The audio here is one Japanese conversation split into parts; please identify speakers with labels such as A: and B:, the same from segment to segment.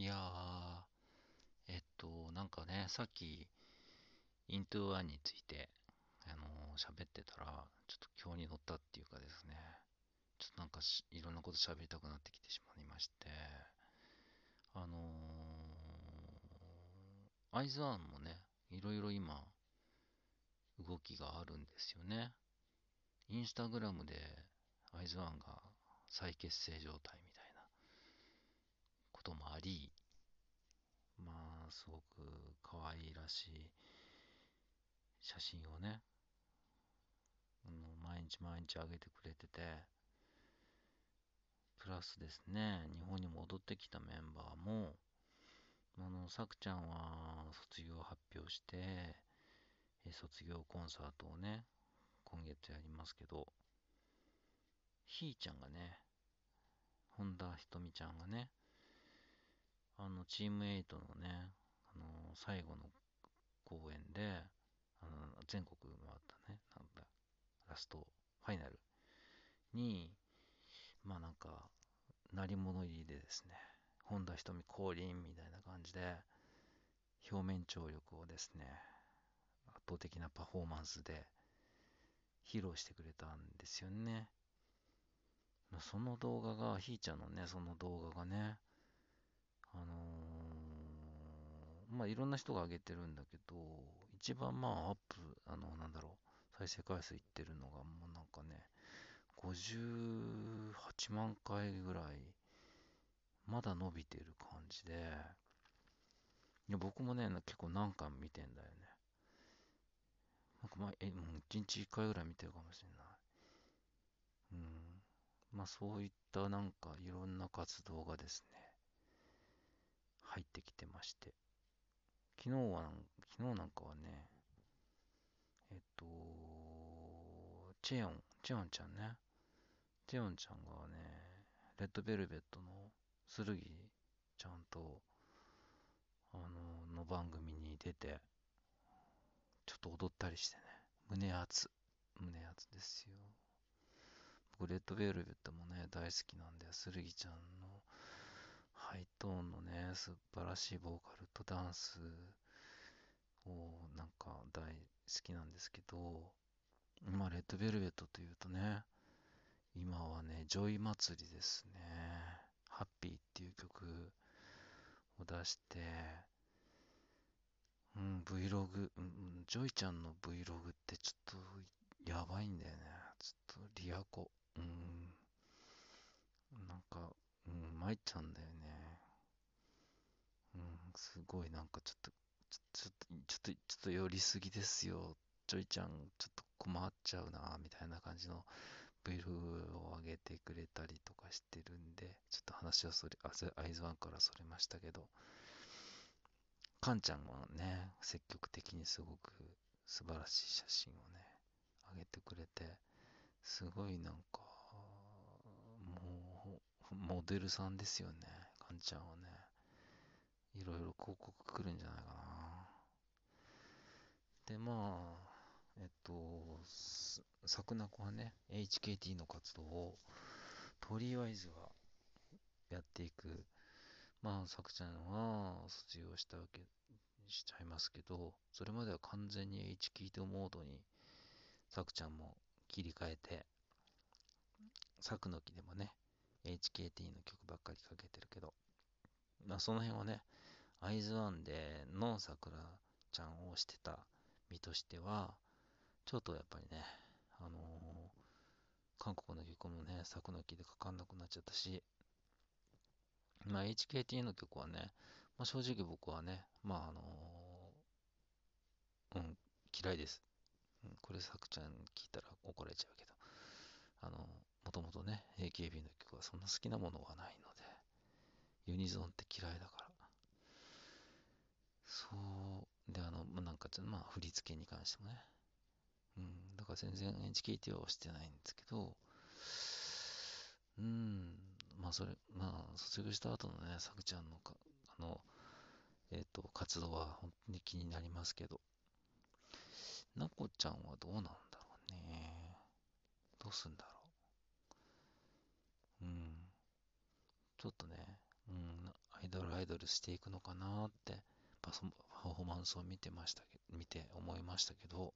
A: いやー、えっと、なんかね、さっき、イントゥワンについて、あのー喋ってたら、ちょっと今日に乗ったっていうかですね、ちょっとなんかいろんなこと喋りたくなってきてしまいまして、あのー、アイズワンもね、いろいろ今、動きがあるんですよね。インスタグラムで、アイズワンが再結成状態みたいな。こともあり、まあ、すごく可愛らしい写真をね、あの毎日毎日上げてくれてて、プラスですね、日本に戻ってきたメンバーも、あの、さくちゃんは卒業発表して、卒業コンサートをね、今月やりますけど、ひーちゃんがね、本田ひとみちゃんがね、あの、チーム8のね、あの、最後の公演で、あの、全国回ったね、なんだ、ラスト、ファイナルに、まあなんか、鳴り物入りでですね、本田瞳降臨みたいな感じで、表面張力をですね、圧倒的なパフォーマンスで披露してくれたんですよね。その動画が、ひーちゃんのね、その動画がね、あのーまあいろんな人が上げてるんだけど、一番まあアップ、あの、なんだろう、再生回数いってるのがもうなんかね、58万回ぐらい、まだ伸びてる感じで、いや僕もね、結構何回も見てんだよね。なんかまあ、え、もう1日1回ぐらい見てるかもしれない。うん。まあそういったなんかいろんな活動がですね、入ってきてまして。昨日は、昨日なんかはね、えっと、チェヨン、チェヨンちゃんね。チェヨンちゃんがね、レッドベルベットの剣ちゃんと、あの、の番組に出て、ちょっと踊ったりしてね、胸熱、胸熱ですよ。僕、レッドベルベットもね、大好きなんで、剣ちゃんのハイトーンのね、素晴らしいボーカルとダンスをなんか大好きなんですけど、まあ、 Red Velvet というとね、今はね、ジョイ祭りですね。ハッピーっていう曲を出して、うん、Vlog、うん、ジョイちゃんの Vlog ってちょっとやばいんだよね。ちょっとリアコ。うん、なんか、うん、参っちゃうんだよね。すごいなんかちょっと、ちょっと、ちょっと、ちょっと寄りすぎですよ。ジョイちゃん、ちょっと困っちゃうな、みたいな感じの Vlog を上げてくれたりとかしてるんで、ちょっと話はそれ、アイズワンからそれましたけど、カンちゃんはね、積極的にすごく素晴らしい写真をね、上げてくれて、すごいなんか、もう、モデルさんですよね、カンちゃんはね。いろいろ広告来るんじゃないかな。で、まあ、えっと、さくなこはね、HKT の活動を、とりあえずはやっていく。まあ、さくちゃんは卒業したわけ、しちゃいますけど、それまでは完全に HKT モードに、さくちゃんも切り替えて、さくの木でもね、HKT の曲ばっかりかけてるけど、まあその辺はね、アイズワンでのさくらちゃんをしてた身としては、ちょっとやっぱりね、あのー、韓国の曲もね、作の木でかかんなくなっちゃったし、まあ HKT の曲はね、まあ、正直僕はね、まああのー、うん、嫌いです。うん、これさくちゃん聞いたら怒られちゃうけど、あの、もともとね、AKB の曲はそんな好きなものはないので、ユニゾンって嫌いだから。そう、で、あの、なんか、まあ、振り付けに関してもね。うん、だから全然 HKT はしてないんですけど、うん、まあ、それ、まあ、卒業した後のね、さくちゃんのか、あの、えっ、ー、と、活動は本当に気になりますけど、なこちゃんはどうなんだろうね。どうすんだろう。うん。ちょっとね、うん、アイドルアイドルしていくのかなってパフォーマンスを見てましたけ見て思いましたけど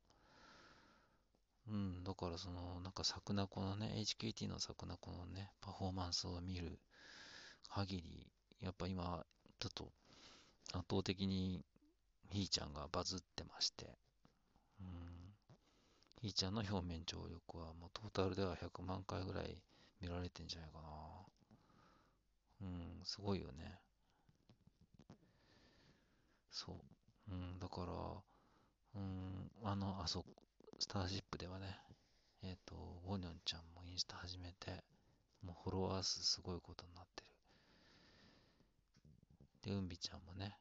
A: うんだからそのなんかサクナコのね HKT のサクナコのねパフォーマンスを見る限りやっぱ今ちょっと圧倒的にひーちゃんがバズってましてうんひーちゃんの表面張力はもうトータルでは100万回ぐらい見られてんじゃないかなうん、すごいよね。そう。うん、だから、うん、あの、あそ、スターシップではね、えっ、ー、と、ウォニョンちゃんもインスタ始めて、もうフォロワー数すごいことになってる。で、うんびちゃんもね、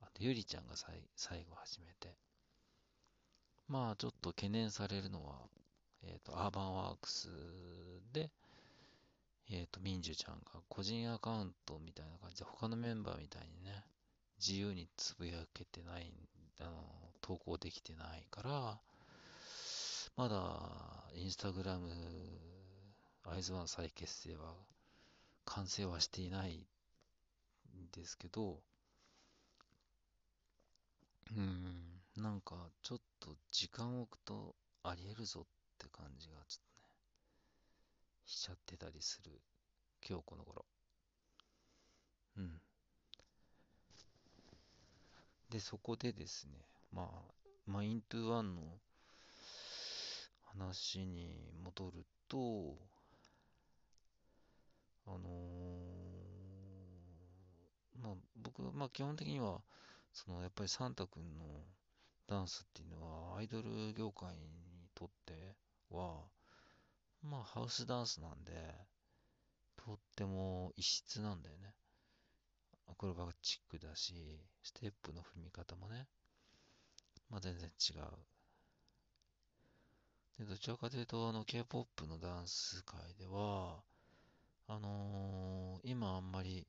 A: あとゆりちゃんが最最後始めて、まあちょっと懸念されるのは、えっ、ー、と、アーバンワークスで、えっ、ー、と、ミンジュちゃんが個人アカウントみたいな感じで、他のメンバーみたいにね、自由につぶやけてない、あの、投稿できてないから、まだ、インスタグラム、アイズワン再結成は、完成はしていないんですけど、うん、なんか、ちょっと時間を置くとあり得るぞって感じがちょっとね、しちゃってたりする今日この頃。うん。で、そこでですね、まあ、マイントゥワンの話に戻ると、あのー、まあ、僕、まあ、基本的には、その、やっぱりサンタ君のダンスっていうのは、アイドル業界にとっては、まあ、ハウスダンスなんで、とっても異質なんだよね。アクロバチックだし、ステップの踏み方もね、まあ全然違う。で、どちらかというと、あの、K-POP のダンス界では、あのー、今あんまり、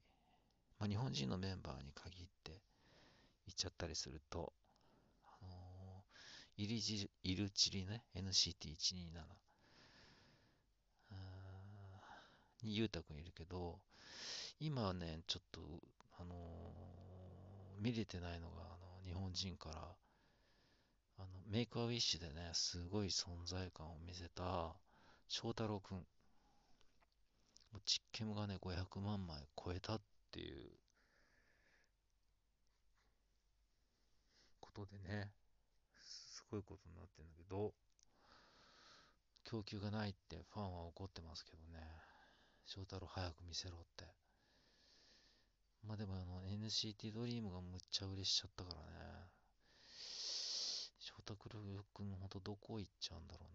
A: まあ、日本人のメンバーに限って言っちゃったりすると、あのー、イルチイルチリね、NCT127。にゆうたくんいるけど、今はね、ちょっと、あのー、見れてないのが、あの、日本人から、あの、メイクアウィッシュでね、すごい存在感を見せた、翔太郎くん。チッケムがね、500万枚超えたっていうことでね、すごいことになってるんだけど、供給がないってファンは怒ってますけどね。翔太郎早く見せろって。まあでもあの NCT ドリームがむっちゃ嬉しちゃったからね。翔太郎くんほんとどこ行っちゃうんだろ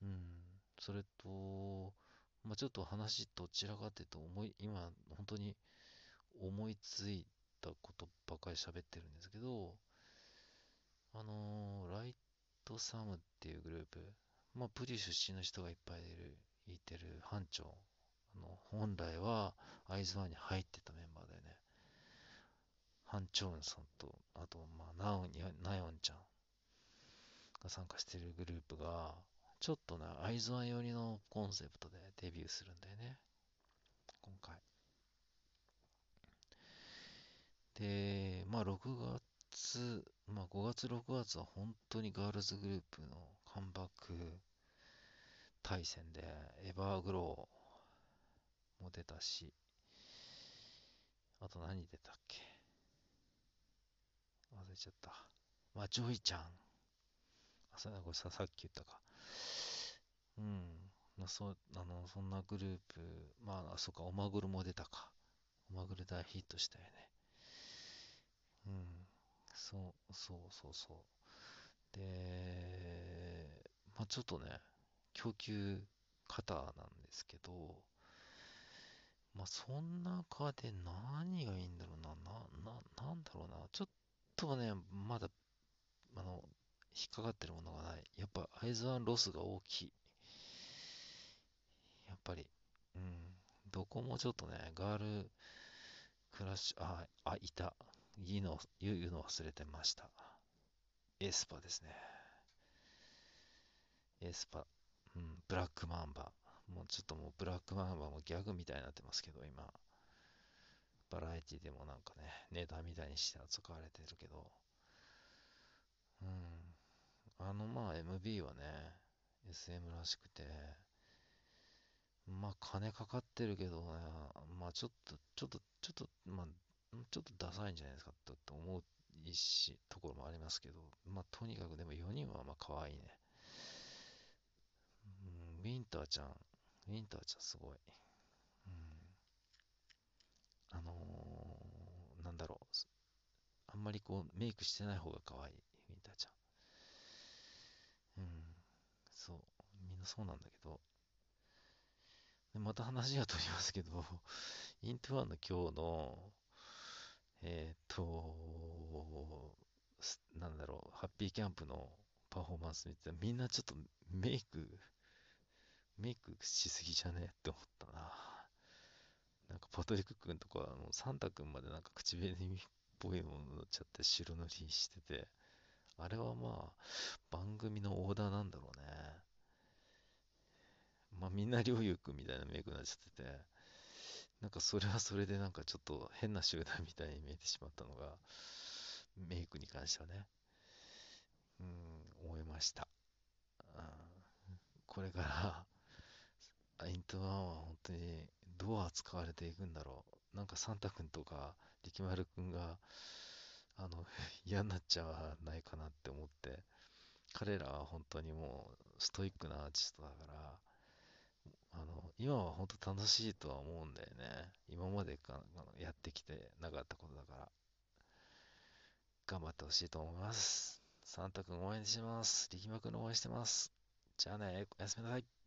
A: うな。うん。それと、まあちょっと話どちらかっていうと思い、今本当に思いついたことばかり喋ってるんですけど、あのー、ライトサムっていうグループ、まあ、プリ出身の人がいっぱいいる、いてる班長。あの、本来は、アイズワンに入ってたメンバーだよね。ハンチョウンさんと、あと、まあ、ナオン、ナヨンちゃんが参加してるグループが、ちょっとね、アイズワン寄りのコンセプトでデビューするんだよね。今回。で、まあ、6月、まあ、5月、6月は本当にガールズグループのカムバック大戦でエバーグローも出たし、あと何出たっけ？忘れちゃった。まあ、ジョイちゃん。あ、それこれささっき言ったか。うん。まあ、そうあのそんなグループ、まあ、あ、そうか、オマグルも出たか。オマグル大ヒットしたよね。うん。そう、そうそうそう。で、まあ、ちょっとね、供給型なんですけど、まあ、そん中で何がいいんだろうな、な、な、なんだろうな、ちょっとね、まだ、あの、引っかかってるものがない。やっぱ、アイズワンロスが大きい。やっぱり、うん、どこもちょっとね、ガールクラッシュ、あ、あ、いた。言うの、言うの忘れてました。エスパですね。エスパ、うん、ブラックマンバ。もうちょっともうブラックマンバもギャグみたいになってますけど、今。バラエティでもなんかね、ネタみたいにして扱われてるけど、うん。あのまあ MB はね、SM らしくて、まあ金かかってるけどね、まあちょっと、ちょっと、ちょっと、まあ、ちょっとダサいんじゃないですかと思うし、ところもありますけど、まあとにかくでも4人はまあ可愛いね。うん、ウィンターちゃん、ウィンターちゃんすごい。うん、あのー、なんだろう。あんまりこうメイクしてない方が可愛い、ウィンターちゃん。うん、そう、みんなそうなんだけど、でまた話が飛びますけど、イントワンの今日の、えっ、と、なんだろう、ハッピーキャンプのパフォーマンス見てみんなちょっとメイク、メイクしすぎじゃね？って思ったな。なんかパトリック君とか、もうサンタ君までなんか口紅っぽいもの塗っちゃって白塗りしてて、あれはまあ、番組のオーダーなんだろうね。まあみんなりょうゆくんみたいなメイクになっちゃってて、なんかそれはそれでなんかちょっと変な集団みたいに見えてしまったのが、メイクに関してはね、うん、思いました。これからイントワンは本当にどう扱われていくんだろう。なんかサンタ君とか力丸君が、あの、嫌になっちゃわないかなって思って、彼らは本当にもうストイックなアーティストだから、あの、今は本当楽しいとは思うんだよね。今までかやってきてなかったことだから。頑張ってほしいと思います。サンタ君応援します。力くん応援してます。じゃあね、おやすみなさい。